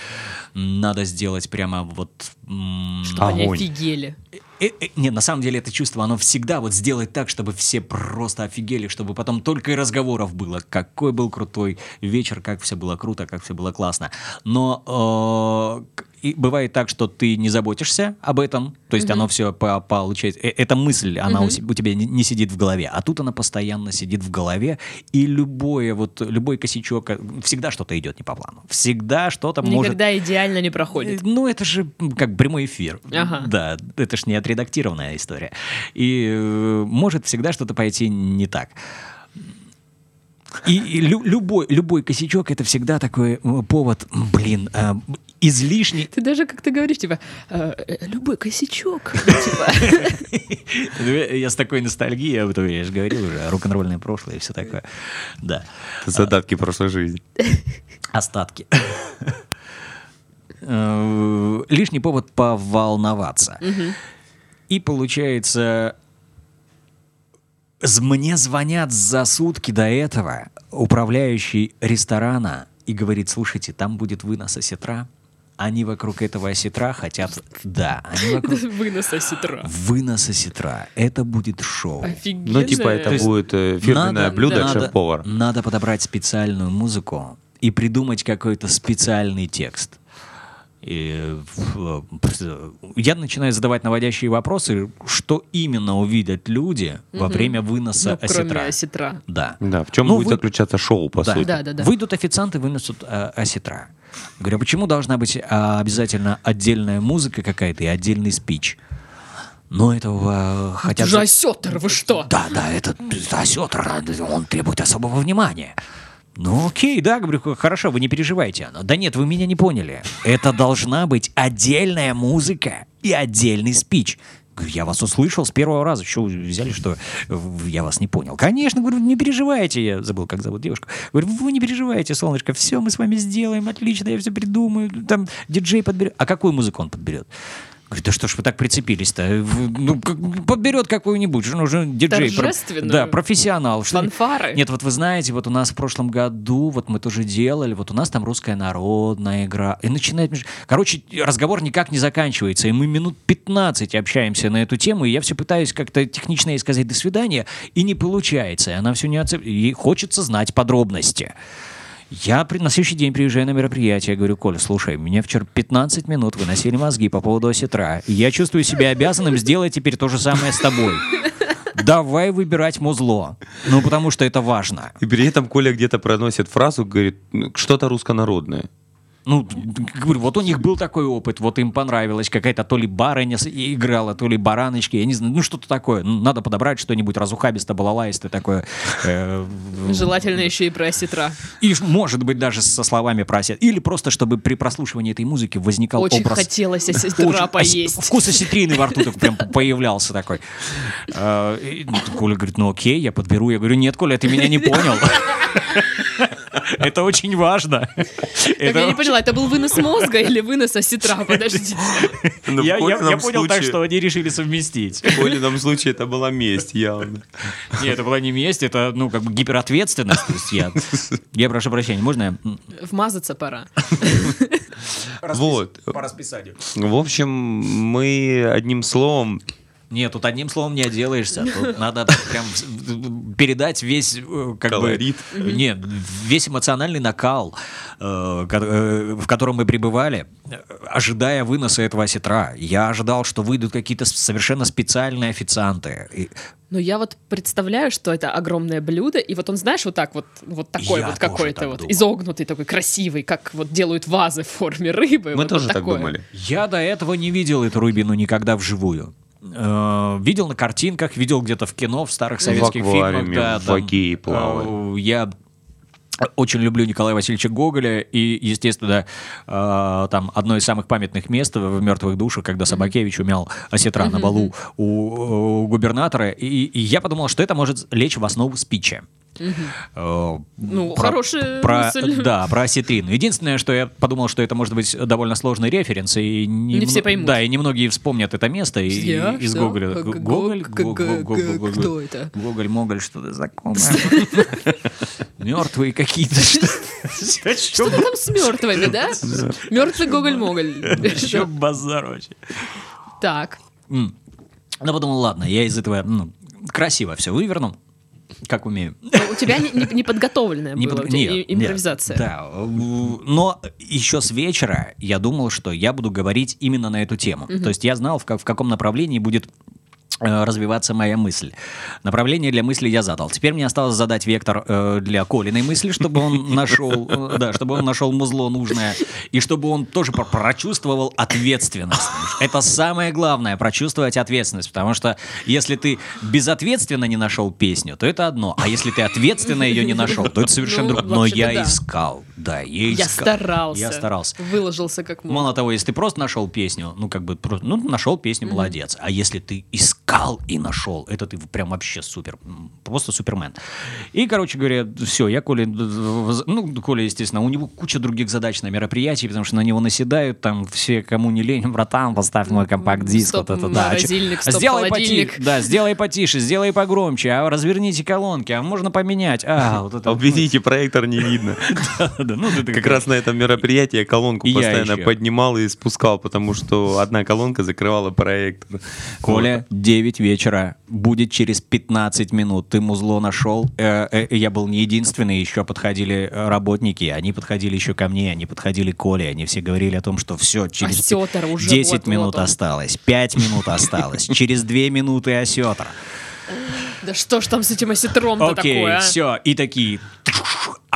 Надо сделать прямо вот... м, Они офигели. Э, э, Не, на самом деле это чувство, оно всегда вот сделать так, чтобы все просто офигели, чтобы потом только и разговоров было, какой был крутой вечер, как все было круто, как все было классно. Но э, и бывает так, что ты не заботишься об этом, то есть оно все по- получается, э, эта мысль, она у, се- у тебя не, не сидит в голове, а тут она постоянно сидит в голове, и любое вот, любой косячок, э, всегда что-то идет не по плану, всегда что-то может... Никогда идеально не проходит. Э, Ну, это же как прямой эфир. Ага. Да, это ж не отредактированная история. И э, может всегда что-то пойти не так. И, и лю- любой, любой косячок это всегда такой э, повод, блин, э, излишний. Ты даже как ты говоришь, типа, э, э, любой косячок. Типа, Я с такой ностальгией, об этом я же говорил уже, рок-н-ролльное прошлое и все такое. Да. Задатки прошлой жизни. остатки. Э, Лишний повод поволноваться. И получается, мне звонят за сутки до этого управляющий ресторана и говорит, слушайте, там будет вынос осетра. Они вокруг этого осетра хотят... Да, они вокруг вынос осетра. вынос осетра. Это будет шоу. Офигенно. Ну, типа, это есть будет э, фирменное Надо- блюдо надо- шеф-повар. Надо подобрать специальную музыку и придумать какой-то специальный текст. И, э, я начинаю задавать наводящие вопросы, что именно увидят люди во время выноса Ну, кроме осетра. осетра. Да. Да, в чем Ну, будет вы- заключаться шоу, по Да. сути? Да, да, да. Выйдут официанты, вынесут э, осетра. Говорю, «А почему должна быть а, обязательно отдельная музыка какая-то и отдельный спич? Ну, этого э, хотят... Это же осетр, вы что? Да, да, это, это осетр, он требует особого внимания. Ну окей, да, говорю, хорошо, вы не переживайте. Но, Да нет, вы меня не поняли. Это должна быть отдельная музыка и отдельный спич. Я вас услышал с первого раза. Что взяли, что я вас не понял? Конечно, говорю, не переживайте. Я забыл, как зовут девушку. Говорю, вы не переживайте, солнышко, все мы с вами сделаем, отлично, я все придумаю. Там диджей подберет. А какую музыку он подберет? Говорю, да что ж вы так прицепились-то? Ну, подберет какую-нибудь, же нужен диджей. про-? Да, профессионал. Что- Фанфары? Нет, вот вы знаете, вот у нас в прошлом году, вот мы тоже делали, вот у нас там русская народная игра. И начинает... Короче, разговор никак не заканчивается. И мы минут 15 общаемся на эту тему, и я все пытаюсь как-то технично ей сказать «до свидания», и не получается. И она все не оцеп... Ей хочется знать подробности. Я при- на следующий день приезжаю на мероприятие, говорю, Коля, слушай, меня вчера 15 минут выносили мозги по поводу осетра. Я чувствую себя обязанным сделать теперь то же самое с тобой. Давай выбирать музло. Ну, потому что это важно. И при этом Коля где-то проносит фразу, говорит, «Ну, что-то руссконародное. Ну, говорю, вот у них был такой опыт, вот им понравилось, какая-то то ли барыня играла, то ли бараночки, я не знаю, ну что-то такое. Ну, надо подобрать что-нибудь разухабисто, балалайстое такое. э, Желательно еще и про осетра. И, может быть, даже со словами про осет. Или просто, чтобы при прослушивании этой музыки возникал Очень образ... хотелось Очень- осетра ос- поесть. Вкус осетрины во рту прям появлялся такой. Э, и Коля говорит, ну окей, я подберу. Я говорю, нет, Коля, ты меня не понял. Это очень важно. Так я не поняла, это был вынос мозга или вынос осетра? Подождите. В Я, понял так, что они решили совместить. В Колином случае это была месть, явно. Нет, это была не месть, это, ну, как бы гиперответственность. То есть я, я прошу прощения, можно я Вмазаться пора. Вот. по расписанию? В общем, мы одним словом Нет, тут одним словом не отделаешься. Тут надо прям передать весь э, как Колорит. бы нет весь эмоциональный накал, э, э, в котором мы пребывали, э, ожидая выноса этого осетра. Я ожидал, что выйдут какие-то совершенно специальные официанты. Но я вот представляю, что это огромное блюдо, и вот он, знаешь, вот так вот, вот такой Я вот какой-то так вот, думал. изогнутый такой, красивый, как вот делают вазы в форме рыбы. Мы вот- тоже вот так такое. думали. Я до этого не видел эту рыбину никогда вживую. Э, Видел на картинках, видел где-то в кино, в старых советских аквариуме, фильмах. Да, в там, э, Я очень люблю Николая Васильевича Гоголя, и, естественно, э, там одно из самых памятных мест в «Мертвых душах», когда Собакевич умял осетра на балу у, у губернатора, и, и я подумал, что это может лечь в основу спича. Ну, хорошая про, мысль. Да, про осетрину. Единственное, что я подумал, что это может быть довольно сложный референс, и не, Не все поймут. Да, и немногие вспомнят это место и- Я? из Что? Гоголя. Гоголь? кто это? Гоголь, Моголь, что-то знакомое. Мертвые какие-то. Что Что-то там с мертвыми, да? Мертвый Гоголь-Моголь. Что базар вообще? Так. Ну, подумал, ладно, я из этого ну, красиво все выверну, как умею. Но у тебя не- не- неподготовленная Не была под- нет, и- нет, импровизация. да. Но еще с вечера я думал, что я буду говорить именно на эту тему. То есть я знал, в, ка- в каком направлении будет развиваться моя мысль. Направление для мысли я задал. Теперь мне осталось задать вектор э, для Колиной мысли, чтобы он нашел, э, да, чтобы он нашел музло нужное, и чтобы он тоже про- прочувствовал ответственность. Это самое главное, прочувствовать ответственность, потому что если ты безответственно не нашел песню, то это одно, а если ты ответственно ее не нашел, то это совершенно Ну, другое. Но я да. искал, да, я искал. Я старался. Я старался. Выложился как мог. Мало того, если ты просто нашел песню, ну, как бы, ну, нашел песню, молодец. А если ты искал и нашел, это ты прям вообще супер, просто супермен. И, короче говоря, все, я Коля, ну, Коля, естественно, у него куча других задач на мероприятии, потому что на него наседают там все, кому не лень, братан, поставь мой компакт-диск, вот это, да. А морозильник, стоп, сделай потише, да, сделай потише, сделай погромче, а разверните колонки, а можно поменять, а, вот это. Обведите, проектор не видно. Ну, Как раз на этом мероприятии я колонку постоянно поднимал и спускал, потому что одна колонка закрывала проектор. Коля, 9 вечера, будет через 15 минут. Ты музло нашел. Э, э, я был не единственный, еще подходили э, работники. Они подходили еще ко мне, они подходили к Коле. Они все говорили о том, что все, через Осетр уже 10 вот-вот минут он. осталось, 5 минут осталось, через 2 минуты осетр. Да что ж там с этим осетром-то Окей, такое? а? все, и такие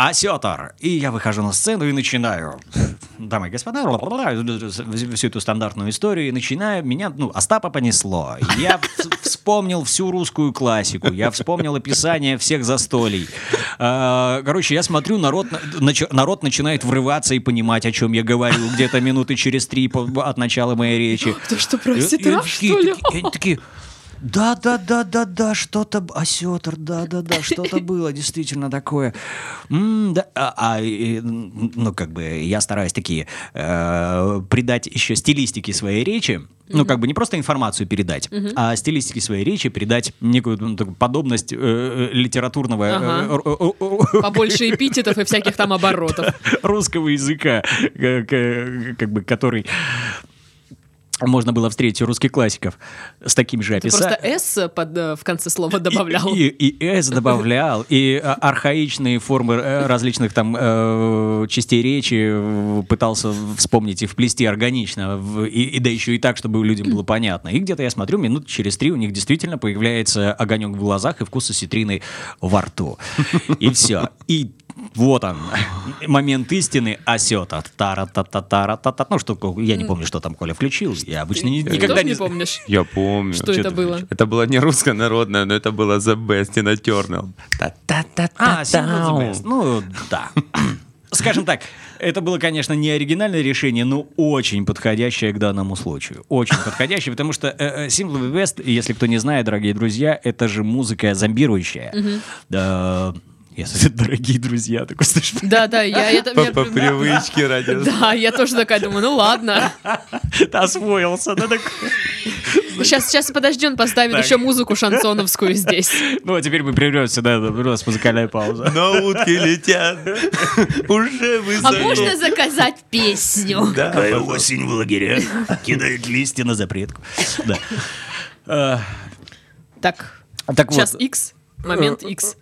осетр. И я выхожу на сцену и начинаю. Дамы и господа, всю эту стандартную историю и начинаю. Меня, ну, Остапа понесло. Я вспомнил всю русскую классику. Я вспомнил описание всех застолий. А, Короче, я смотрю, народ, народ начинает врываться и понимать, о чем я говорю. Где-то минуты через три от начала моей речи. Ты что, про осетра, что ли? такие, да, да, да, да, да, что-то, осетр, да, да, да, что-то было действительно такое. М, да, а, а, и, ну, как бы, я стараюсь такие э, придать еще стилистики своей речи, ну, как бы не просто информацию передать, а стилистики своей речи придать некую ну, такую подобность э, э, литературного э, Ага. р- р- Побольше эпитетов и всяких там оборотов. русского языка, э, как бы, который можно было встретить русских классиков с таким же Ты просто. «с» под, э, в конце слова добавлял. И, и, и «с» добавлял, и а, архаичные формы э, различных там э, частей речи э, пытался вспомнить и вплести органично, в- и, и да еще и так, чтобы людям было понятно. И где-то я смотрю, минут через три у них действительно появляется огонек в глазах и вкус осетрины во рту. И все. И вот он, момент истины, осета. тара та та тара та та Ну, что, я не помню, что там Коля включил. Я обычно Ты никогда не... не помнишь? Я помню. Что Чё это было? Это было не русское народное, но это было The Best Tina Turner. А, Single the Best. Ну, да. Скажем так, это было, конечно, не оригинальное решение, но очень подходящее к данному случаю. Очень подходящее, потому что э, э, Single the Best, если кто не знает, дорогие друзья, это же музыка зомбирующая. Да, если дорогие друзья, такой слышишь? Да, да, я это... По, я- по привычке ради. Да, я тоже такая думаю, ну ладно. Ты освоился, да, так. Сейчас, сейчас подождем, поставит Так. еще музыку шансоновскую здесь. Ну, а теперь мы прервемся, да, у нас музыкальная пауза. На утки летят, уже А высоко. можно заказать песню? Да, Какая осень в лагерях кидает листья на запретку. Да. А, Так, Так сейчас вот, X, момент X.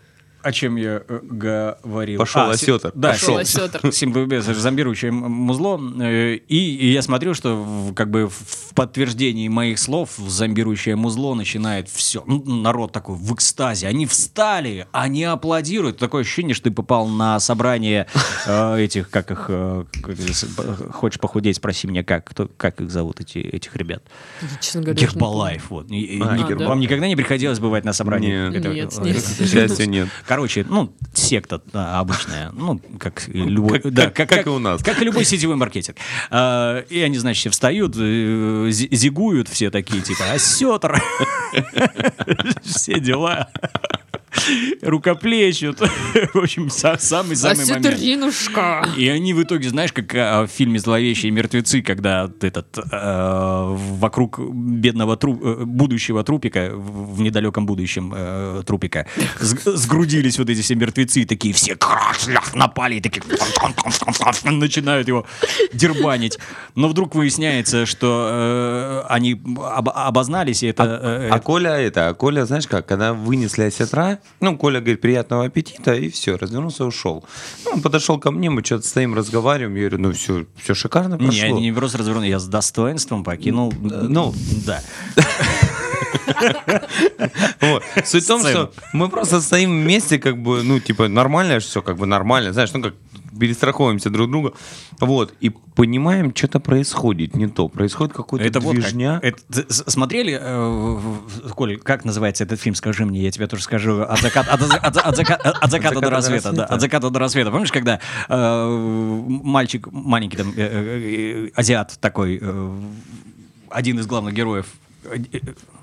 о чем я э, говорил? Пошел си- осетр. Да, Пошел осетр. Же зомбирующее музло. э, И, и я смотрю, что в- как бы в подтверждении моих слов зомбирующее музло начинает все. Народ такой в экстазе. Они встали, они аплодируют. Такое ощущение, что ты попал на собрание э, этих, как их, э, хочешь похудеть, спроси меня, как, кто, как их зовут, эти, этих ребят. Я, говоря. Вот. И- А. Вам никогда не приходилось бывать на собрании? Нет. нет. Короче, ну, секта да, обычная, ну, как любой, Как- да, как- как и у нас. Как и любой сетевой маркетинг. А, и они, значит, все встают, э, зи- зигуют все такие, типа, осетр, все дела. Рукоплещут. В общем, са- самый-самый момент. И они в итоге, знаешь, как а, в фильме «Зловещие мертвецы», когда этот э, вокруг бедного э, будущего трупика, в недалеком будущем э, трупика, сгрудились вот эти все мертвецы, такие все напали, и такие начинают его дербанить. Но вдруг выясняется, что они об- обознались, и это... э, А Коля это, а Коля, знаешь как, когда вынесли осетра, ну, Коля говорит, приятного аппетита, и все, развернулся, ушел. Ну, он подошел ко мне, мы что-то стоим, разговариваем, я говорю, ну, все, все шикарно не, прошло. я не просто развернул, я с достоинством покинул. ну, да. Вот. Суть в том, что мы просто стоим вместе, как бы, ну, типа, нормально все, как бы нормально, знаешь, ну, как перестраховываемся друг друга, вот, и понимаем, что-то происходит не то, происходит какой-то Это вот как. движня. Это- смотрели, э, Коль, как называется этот фильм, скажи мне, я тебе тоже скажу. От заката, от, за- от за- от от заката до рассвета. да, От заката до рассвета. Помнишь, когда э, мальчик маленький, там, э, э, э, азиат такой, э, один из главных героев.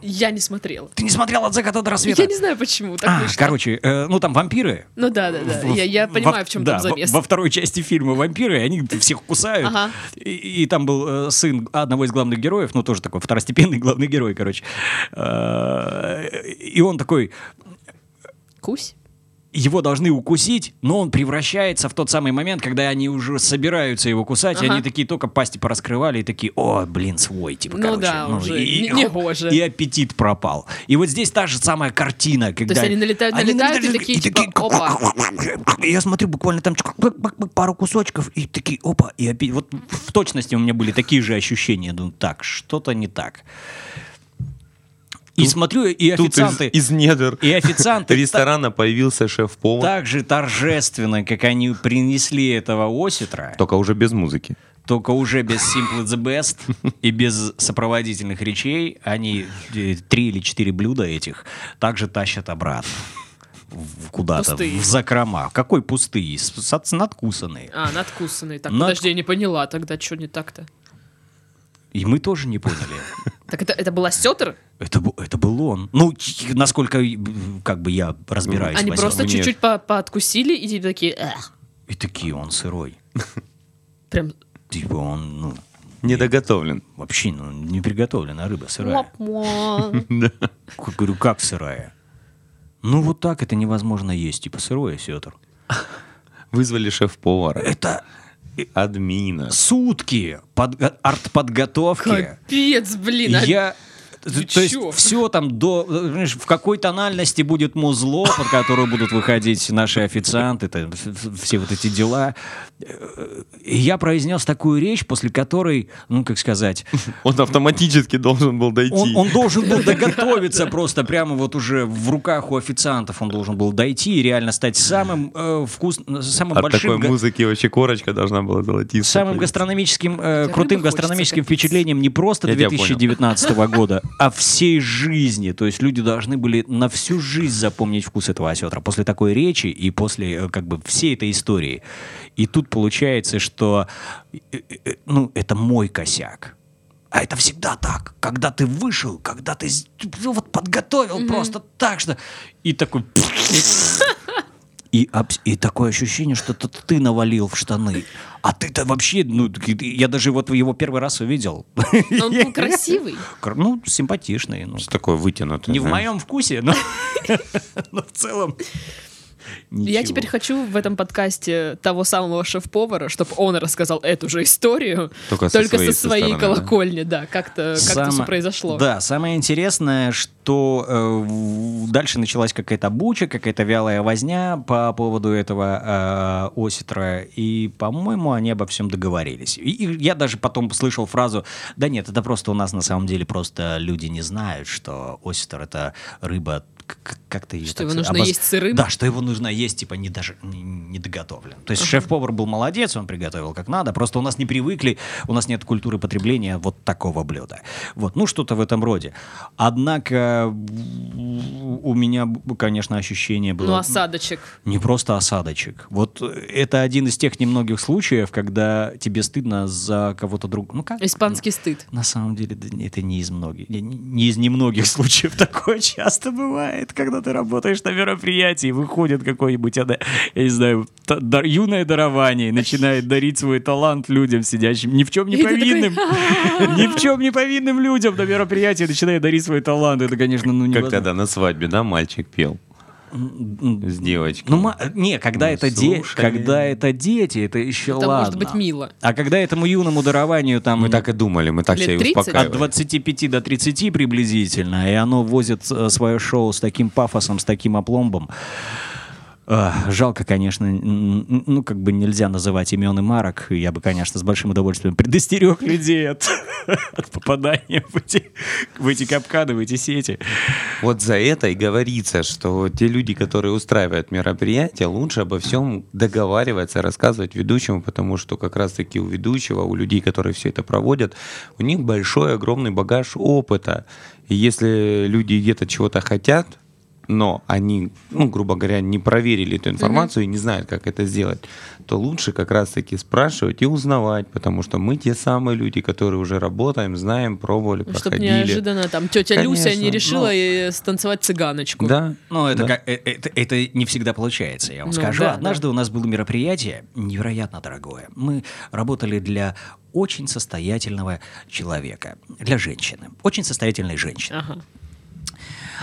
Я не смотрела. Ты не смотрел от заката до рассвета? Я не знаю, почему так А, вышло. короче, э, ну там вампиры. Ну да, да, да. В- Я, я во- понимаю, в чем да, там замес. Во, во второй части фильма вампиры, они всех кусают. Ага. И, и там был э, сын одного из главных героев, ну тоже такой второстепенный главный герой, короче. Э, И он такой, Кусь? Его должны укусить, но он превращается в тот самый момент, когда они уже собираются его кусать, и Ага. они такие только пасти пораскрывали, и такие, о, блин, свой, типа, Ну короче. да, уже, и, не- и- негоже. и аппетит пропал. И вот здесь та же самая картина, когда... есть они налетают, налетают, и такие, типа, опа. И Я смотрю, буквально там пару кусочков, и такие, опа, и опять... Вот в точности у меня были такие же ощущения. Думаю, так, что-то не так. И смотрю, и Тут из, официанты... из недр И официанты ресторана появился шеф-повар, так же торжественно, как они принесли этого осетра, только уже без музыки. только уже без Simple the Best и без сопроводительных речей, они э, три или четыре блюда этих также тащат обратно. Куда-то, Пустые. в закрома. Какой пустые? С, с- надкусанные. А, надкусанный. Так, Над- подожди, я не поняла тогда, что не так-то. И мы тоже не поняли. Так это, это была сетр? Это, это был он. Ну, насколько э, как бы я разбираюсь Они просто чуть-чуть по- пооткусили и типа такие... «Эх». И такие, он сырой. Прям... Типа он, ну, Недоготовлен. вообще ну, не приготовленная рыба, сырая. Говорю, как сырая? Ну, вот так это невозможно есть, типа сырое сетр. Вызвали шеф-повара, Это админа. сутки подго- артподготовки. Капец, блин. а- Я... Ты То есть все там до... в какой тональности будет музло, под которое будут выходить наши официанты, там, все вот эти дела. И я произнес такую речь, после которой, ну, как сказать, Он автоматически должен был дойти. он, он должен был доготовиться просто прямо вот уже в руках у официантов он должен был дойти и реально стать самым э, вкусным, самым От большим... такой га- музыки вообще корочка должна была золотиться. Самым гастрономическим, э, крутым гастрономическим впечатлением не просто Я тебя понял. 2019 года, а всей жизни. То есть люди должны были на всю жизнь запомнить вкус этого осетра после такой речи и после э, как бы всей этой истории. И тут получается, что э, э, ну, это мой косяк. А это всегда так. Когда ты вышел, когда ты ну, вот подготовил просто так, что... И такой... И, абс- и такое ощущение, что это ты навалил в штаны. А ты-то вообще, ну, я даже вот его первый раз увидел. Но он был красивый. Кр- Ну, симпатичный. Ну, Что такое вытянутое? не в знаешь? моем вкусе, но, но в целом. Я ничего. теперь хочу в этом подкасте того самого шеф-повара, чтобы он рассказал эту же историю, Только со только своей со своей стороны, да? колокольни, да, как-то как Само- все произошло. Да, самое интересное, что э, дальше началась какая-то буча, какая-то вялая возня по поводу этого э, осетра, и, по-моему, они обо всем договорились. И, и я даже потом слышал фразу, да нет, это просто у нас на самом деле просто люди не знают, что осетр — это рыба к- к- как ты её Что его нужно обоз- есть сырым? Да, что его нужно есть, типа, не даже не, не доготовлен. То есть шеф-повар был молодец, он приготовил как надо, просто у нас не привыкли, у нас нет культуры потребления вот такого блюда. Вот, ну что-то в этом роде. Однако у меня, конечно, ощущение было... Ну, осадочек. Не просто осадочек. Вот это один из тех немногих случаев, когда тебе стыдно за кого-то другого. Ну как? Испанский стыд. На самом деле это не из многих, не, не из немногих случаев такое часто бывает, когда ты работаешь на мероприятии, выходит какой-нибудь, я не знаю, та- дар- юное дарование, и начинает дарить свой талант людям, сидящим ни в чем не повинным, ни в чем не повинным людям на мероприятии начинает дарить свой талант. Это, конечно, ну Как невозможно. тогда на свадьбе, да, мальчик пел с девочкой. Ну, не, когда Ну, это де- слушай. когда это дети, это еще Это ладно. может быть мило. А когда этому юному дарованию там Мы так и думали, мы так себя и 30? от успокаивали. 25 до 30 приблизительно, и оно возит э, свое шоу с таким пафосом, с таким опломбом. А, жалко, конечно, ну, как бы нельзя называть имен и марок. Я бы, конечно, с большим удовольствием предостерег людей от, от попадания в эти, в эти капканы, в эти сети. Вот за это и говорится, что те люди, которые устраивают мероприятия, лучше обо всем договариваться, рассказывать ведущему, потому что как раз-таки у ведущего, у людей, которые все это проводят, у них большой, огромный багаж опыта. И если люди где-то чего-то хотят, но они, ну, грубо говоря, не проверили эту информацию и не знают, как это сделать, то лучше как раз-таки спрашивать и узнавать, потому что мы те самые люди, которые уже работаем, знаем, пробовали, Чтобы проходили. неожиданно там тетя Люся Конечно, не решила ну. э, станцевать цыганочку. Да. Ну, это, Да. как, э- это, это не всегда получается, я вам Ну, скажу. да, Однажды у нас было мероприятие невероятно дорогое. Мы работали для очень состоятельного человека, для женщины, очень состоятельной женщины. Ага.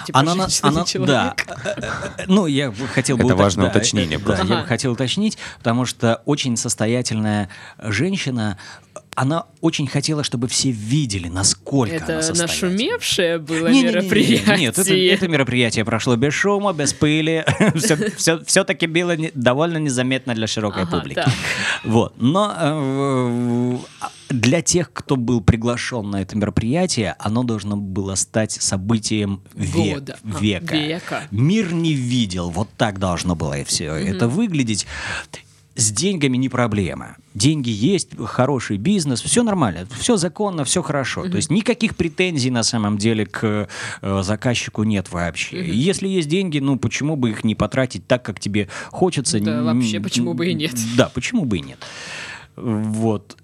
Типа она, не она- человек. да. Ну, я бы хотел бы Это уточ- важное да, уточнение просто. Да, я Ага. бы хотел уточнить, потому что очень состоятельная женщина, она очень хотела, чтобы все видели, насколько она Это состоятельна. нашумевшее было Не-не-не-не, мероприятие. Нет, это, это мероприятие прошло без шума, без пыли. Все-таки было не- довольно незаметно для широкой публики. Вот. Но э, для тех, кто был приглашен на это мероприятие, оно должно было стать событием ве- Года. А, века. века. Мир не видел. Вот так должно было и все это выглядеть. С деньгами не проблема. Деньги есть, хороший бизнес, все нормально, все законно, все хорошо. То есть никаких претензий на самом деле к э, заказчику нет вообще. И Если есть деньги, ну почему бы их не потратить так, как тебе хочется? Да, вообще, почему бы и нет? Да, почему бы и нет. Вот.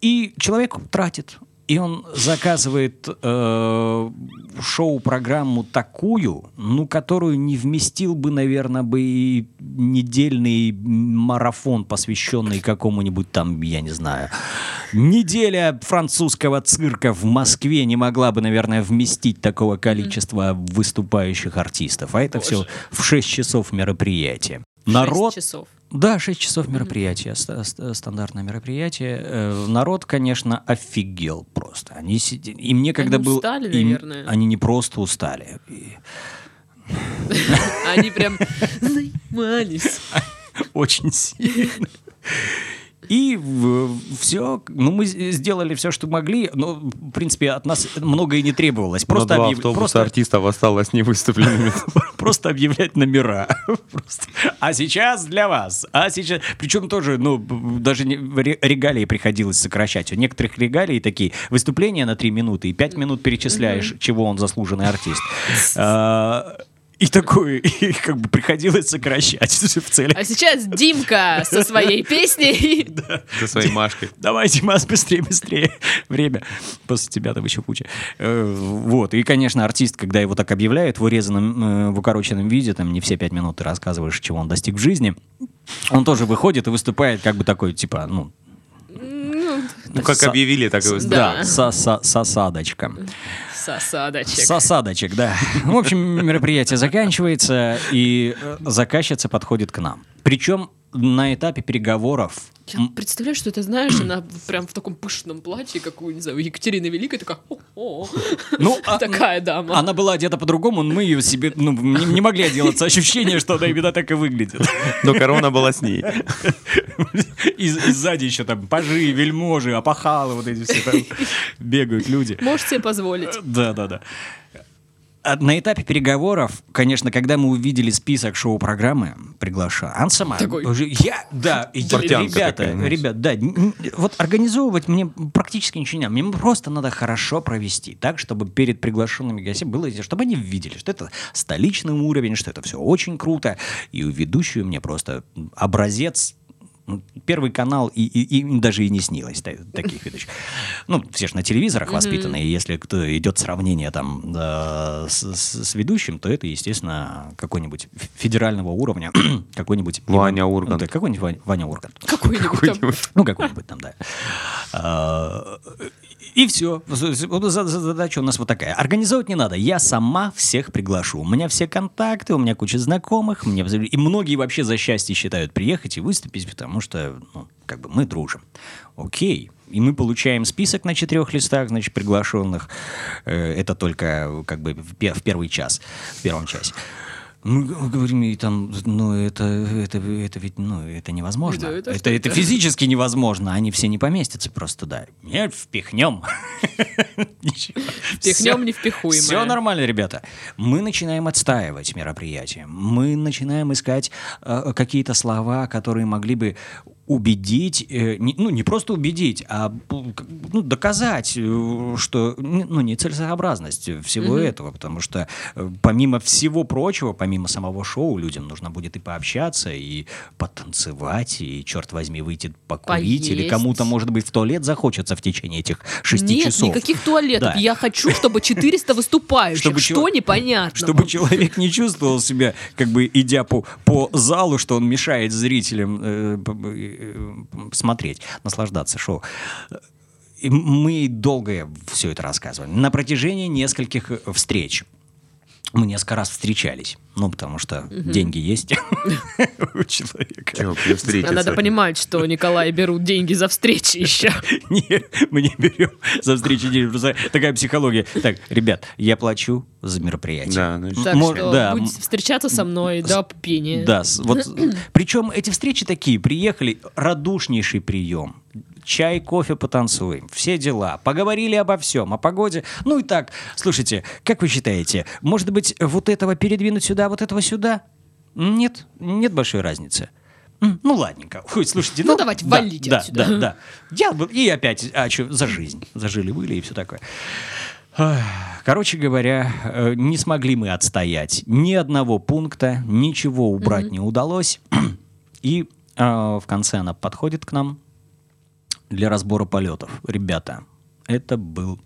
И человек тратит. И он заказывает э, шоу-программу такую, ну, которую не вместил бы, наверное, бы и недельный марафон, посвященный какому-нибудь там, я не знаю, неделя французского цирка в Москве не могла бы, наверное, вместить такого количества выступающих артистов. А это все в 6 часов мероприятия. Народ часов. Да, 6 часов мероприятия, ста- стандартное мероприятие. Э, Народ, конечно, офигел просто. Они сиди- Им некогда Они был... устали, им- наверное. Они не просто устали. Они прям занимались. Очень сильно. И все, ну мы сделали все, что могли, но в принципе от нас многое не требовалось. Просто Просто, два объяв- автобуса просто, артистов осталось невыступленными. Просто объявлять номера. Просто. А сейчас для вас. А сейчас. Причем тоже, ну, даже не- ре- регалии приходилось сокращать. У некоторых регалий такие выступления на 3 минуты и 5 минут перечисляешь, чего он заслуженный артист. А, И такое, и как бы приходилось сокращать в целях. А сейчас Димка со своей песней. За своей Машкой. Давайте, Мас, быстрее, быстрее. Время. После тебя там еще куча. Э, Вот. И, конечно, артист, когда его так объявляют в урезанном, э, в укороченном виде, там не все пять минут ты рассказываешь, чего он достиг в жизни, он тоже выходит и выступает как бы такой, типа, ну, Ну, как Со- объявили, так и да, со- со- с осадочком. С осадочек. С осадочек, да. В общем, мероприятие заканчивается, и э, заказчица подходит к нам. Причем на этапе переговоров Я представляю, что это, знаешь, она прям в таком пышном платье, как у, не знаю, Екатерины Великой, такая, «О-о». Ну, а- такая дама. Она была одета по-другому, мы ее себе, ну, не, не могли отделаться. Ощущение, что она именно так и выглядит. Но корона была с ней. И, и сзади еще там пажи, вельможи, опахалы, вот эти все там бегают люди. Можешь себе позволить. Да, да, да. А На этапе переговоров, конечно, когда мы увидели список шоу-программы, сама. Такой. я, да, Портянка ребята, такая, ребят, да, вот организовывать мне практически ничего не надо, мне просто надо хорошо провести, так, чтобы перед приглашенными гостями было, чтобы они видели, что это столичный уровень, что это все очень круто, и у ведущую мне просто образец Первый канал и, и- и даже и не снилось та- таких ведущих. Ну, все же на телевизорах воспитаны, и если кто идет сравнение там э, с, с- с ведущим, то это, естественно, какой-нибудь федерального уровня, какой-нибудь... Ваня Ургант. Да, какой-нибудь Ваня, Ваня Ургант. Какой-нибудь там. Ну, какой-нибудь там, да. И все. Задача у нас вот такая. Организовать не надо. Я сама всех приглашу. У меня все контакты, у меня куча знакомых. Мне... И многие вообще за счастье считают приехать и выступить, потому что, ну, как бы мы дружим. Окей. И мы получаем список на четырех листах, значит, приглашенных. Э, Это только как бы в первый час, в первом часе. Мы г- говорим, и там, ну, это, это, это ведь, ну, это невозможно. Это- это это, это физически невозможно, они все не поместятся просто, да. Нет, впихнем. Впихнем невпихуемое. Все нормально, ребята. Мы начинаем отстаивать мероприятие. Мы начинаем искать э, какие-то слова, которые могли бы убедить, э, не- ну не просто убедить, а ну, доказать, э, что ну, нецелесообразность всего этого, потому что э, помимо всего прочего, помимо самого шоу, людям нужно будет и пообщаться, и потанцевать, и, черт возьми, выйти покурить, или Поесть. кому-то, может быть, в туалет захочется в течение этих шести Нет, часов. никаких туалетов. Да. Я хочу, чтобы 400 выступающих. Чтобы Что чел- непонятно? Чтобы человек не чувствовал себя, как бы идя по, по залу, что он мешает зрителям смотреть, наслаждаться шоу. И мы долго все это рассказывали. На протяжении нескольких э, встреч. Мы несколько раз встречались. Ну, потому что деньги есть у человека. А надо понимать, что Николай берут деньги за встречи еще. Не, мы не берем за встречи денег. Просто такая психология. Так, ребят, я плачу за мероприятие. Да, ну, Так что да, будете встречаться со мной до пения. Да, вот, причем эти встречи такие, приехали, радушнейший прием. Чай, кофе, потанцуем. Все дела. Поговорили обо всем, о погоде. Ну и так, слушайте, как вы считаете, может быть, вот этого передвинуть сюда, вот этого сюда? Нет, нет большой разницы. Ну, ладненько. Ой, слушайте, Ну, давайте, да, валите да, отсюда. Да, да. Я бы- и опять, а что, за жизнь. Зажили-были и все такое. Короче говоря, э, не смогли мы отстоять ни одного пункта, ничего убрать не удалось. И э, в конце она подходит к нам для разбора полетов. Ребята, это был...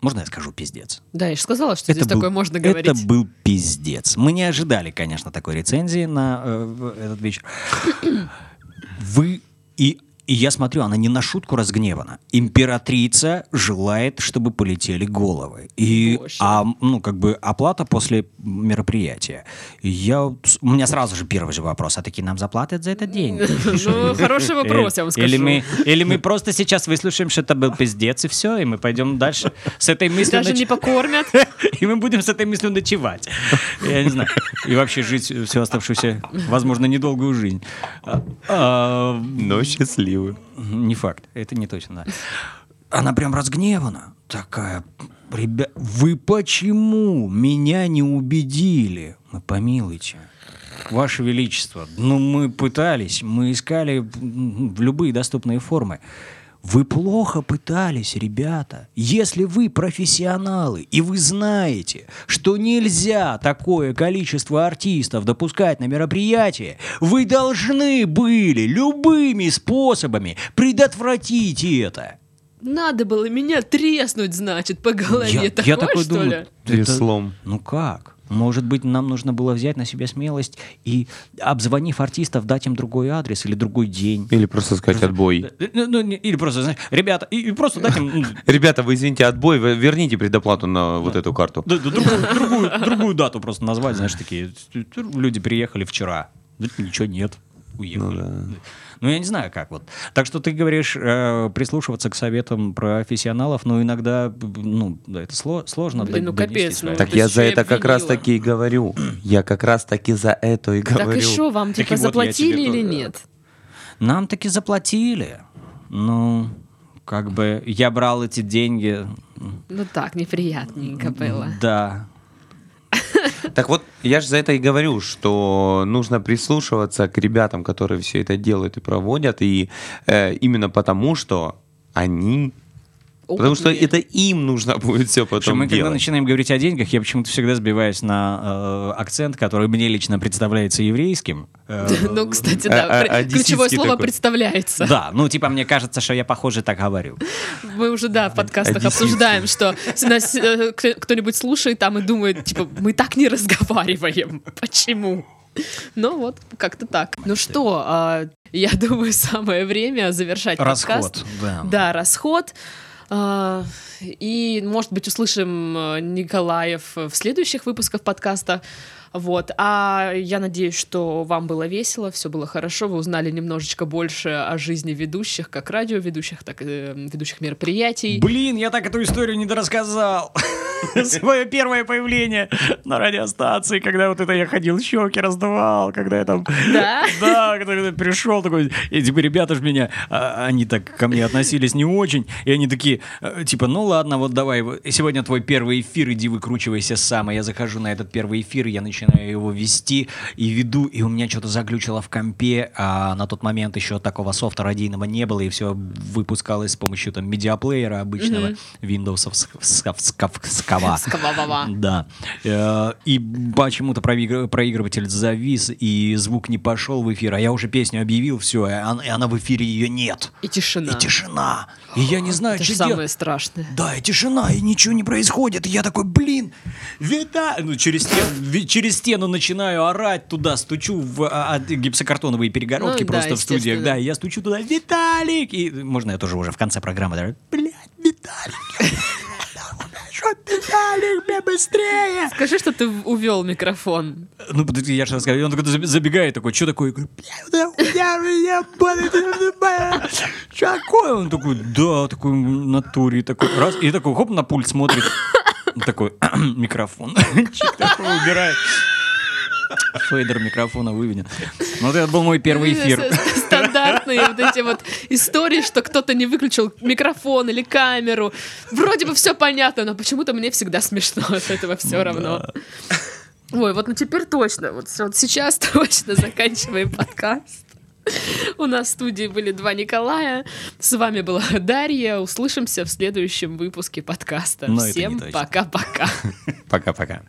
Можно я скажу пиздец? Да, я же сказала, что здесь был- такое можно говорить. Это был пиздец. Мы не ожидали, конечно, такой рецензии на э, этот вечер. Вы и, и я смотрю, она не на шутку разгневана. Императрица желает, чтобы полетели головы. И Боже. а, ну, как бы оплата после мероприятия. И Я, у меня сразу же первый же вопрос. А такие нам заплатят за это деньги? Ну, хороший вопрос, я вам скажу. Или мы, или мы просто сейчас выслушаем, что это был пиздец, и все, и мы пойдем дальше с этой мыслью. Даже не покормят. и мы будем с этой мыслью ночевать. Я не знаю. И вообще жить всю оставшуюся, возможно, недолгую жизнь. А, а, Но счастливы. не факт. Это не точно, да. Она прям разгневана. Такая, ребят, вы почему меня не убедили? Мы помилуйте. Ваше Величество, ну мы пытались, мы искали в любые доступные формы. Вы плохо пытались, ребята. Если вы профессионалы, и вы знаете, что нельзя такое количество артистов допускать на мероприятие, вы должны были любыми способами предотвратить это. Надо было меня треснуть, значит, по голове. Я, Такое, я такой что думаю, ли? это- Веслом. ну как? Может быть, нам нужно было взять на себя смелость и, обзвонив артистов, дать им другой адрес или другой день. Или просто сказать отбой. Э, ну, ну, или просто, знаешь, ребята, и, и просто дать им ну, Ребята, вы извините, отбой, вы верните предоплату на вот эту карту. другую, дату просто назвать, знаешь, такие. Люди приехали вчера. Ничего нет. Уехали. Ну я не знаю, как вот. Так что ты говоришь, э, прислушиваться к советам профессионалов, но иногда, ну, да, это сло- сложно. Блин, ну, капец, ну, Так я за это как раз обвинила. таки и говорю. Я как раз таки за это и Так говорю. и что, вам Так типа вот я заплатили тебе или тоже- нет? Нам таки заплатили. Ну, как бы я брал эти деньги. Ну так, неприятненько было. Да. Так вот, я же за это и говорю, что нужно прислушиваться к ребятам, которые все это делают и проводят, и э, именно потому, что они... Потому что Опытные. это им нужно будет все потом мы когда делать. начинаем говорить о деньгах, я почему-то всегда сбиваюсь на э, акцент, который мне лично представляется еврейским. Э, Ну, кстати, А- да, а- одесситский ключевое слово представляется. Да, ну типа мне кажется, что я похоже так говорю. Мы уже, да, в подкастах обсуждаем, что нас э, кто-нибудь слушает там и думает, типа, мы так не разговариваем. Почему? Ну вот, как-то так. Ну что, а, я думаю, самое время завершать подкаст. Расход, да. Да, расход. А, И, может быть, услышим э, Николаев в следующих выпусках подкаста. Вот. А я надеюсь, что вам было весело, все было хорошо, вы узнали немножечко больше о жизни ведущих, как радиоведущих, так и э, ведущих мероприятий. Блин, я так эту историю не дорассказал. Свое первое появление на радиостанции, когда вот это я ходил, щеки раздувал, когда я там... Да? Да, когда я пришел такой, и типа ребята же меня, а, они так ко мне относились не очень, и они такие, э, типа, ну ладно, вот давай, сегодня твой первый эфир, иди выкручивайся сам, и я захожу на этот первый эфир, и я начинаю его вести, и веду, и у меня что-то заглючило в компе, а на тот момент еще такого софта радийного не было, и все выпускалось с помощью там медиаплеера обычного, Windows скава. Скава-ва-ва. Да. Э, И почему-то проигр- проигрыватель завис, и звук не пошел в эфир, а я уже песню объявил, все, и она, в эфире ее нет. И тишина. И тишина. И я не знаю, что же самое делать. страшное. Да, и тишина, и ничего не происходит. И я такой, блин, Вита... Ну, через через стену начинаю орать туда, стучу в а, а, гипсокартоновые перегородки Ну да, просто в студиях. Да, и я стучу туда, Виталик! И можно я тоже уже в конце программы, да, блядь, Виталик, я- Виталик, бля, быстрее! Скажи, что ты увел микрофон. Ну, подожди, я же расскажу. И он такой заб- забегает, такой, что такое? Я говорю, болит, Что такое? Он такой, да, такой в натуре, такой, раз, и такой, хоп, на пульт смотрит. Такой, микрофон. Чик такой убирает. Фейдер микрофона выведен. Ну, вот это был мой первый эфир. С- Стандартные вот эти вот истории, что кто-то не выключил микрофон или камеру. Вроде бы все понятно, но почему-то мне всегда смешно от этого все равно. Ой, вот ну теперь точно, вот, вот сейчас точно заканчиваем подкаст. У нас в студии были два Николая. С вами была Дарья. Услышимся в следующем выпуске подкаста. Но не Всем пока-пока. Пока-пока.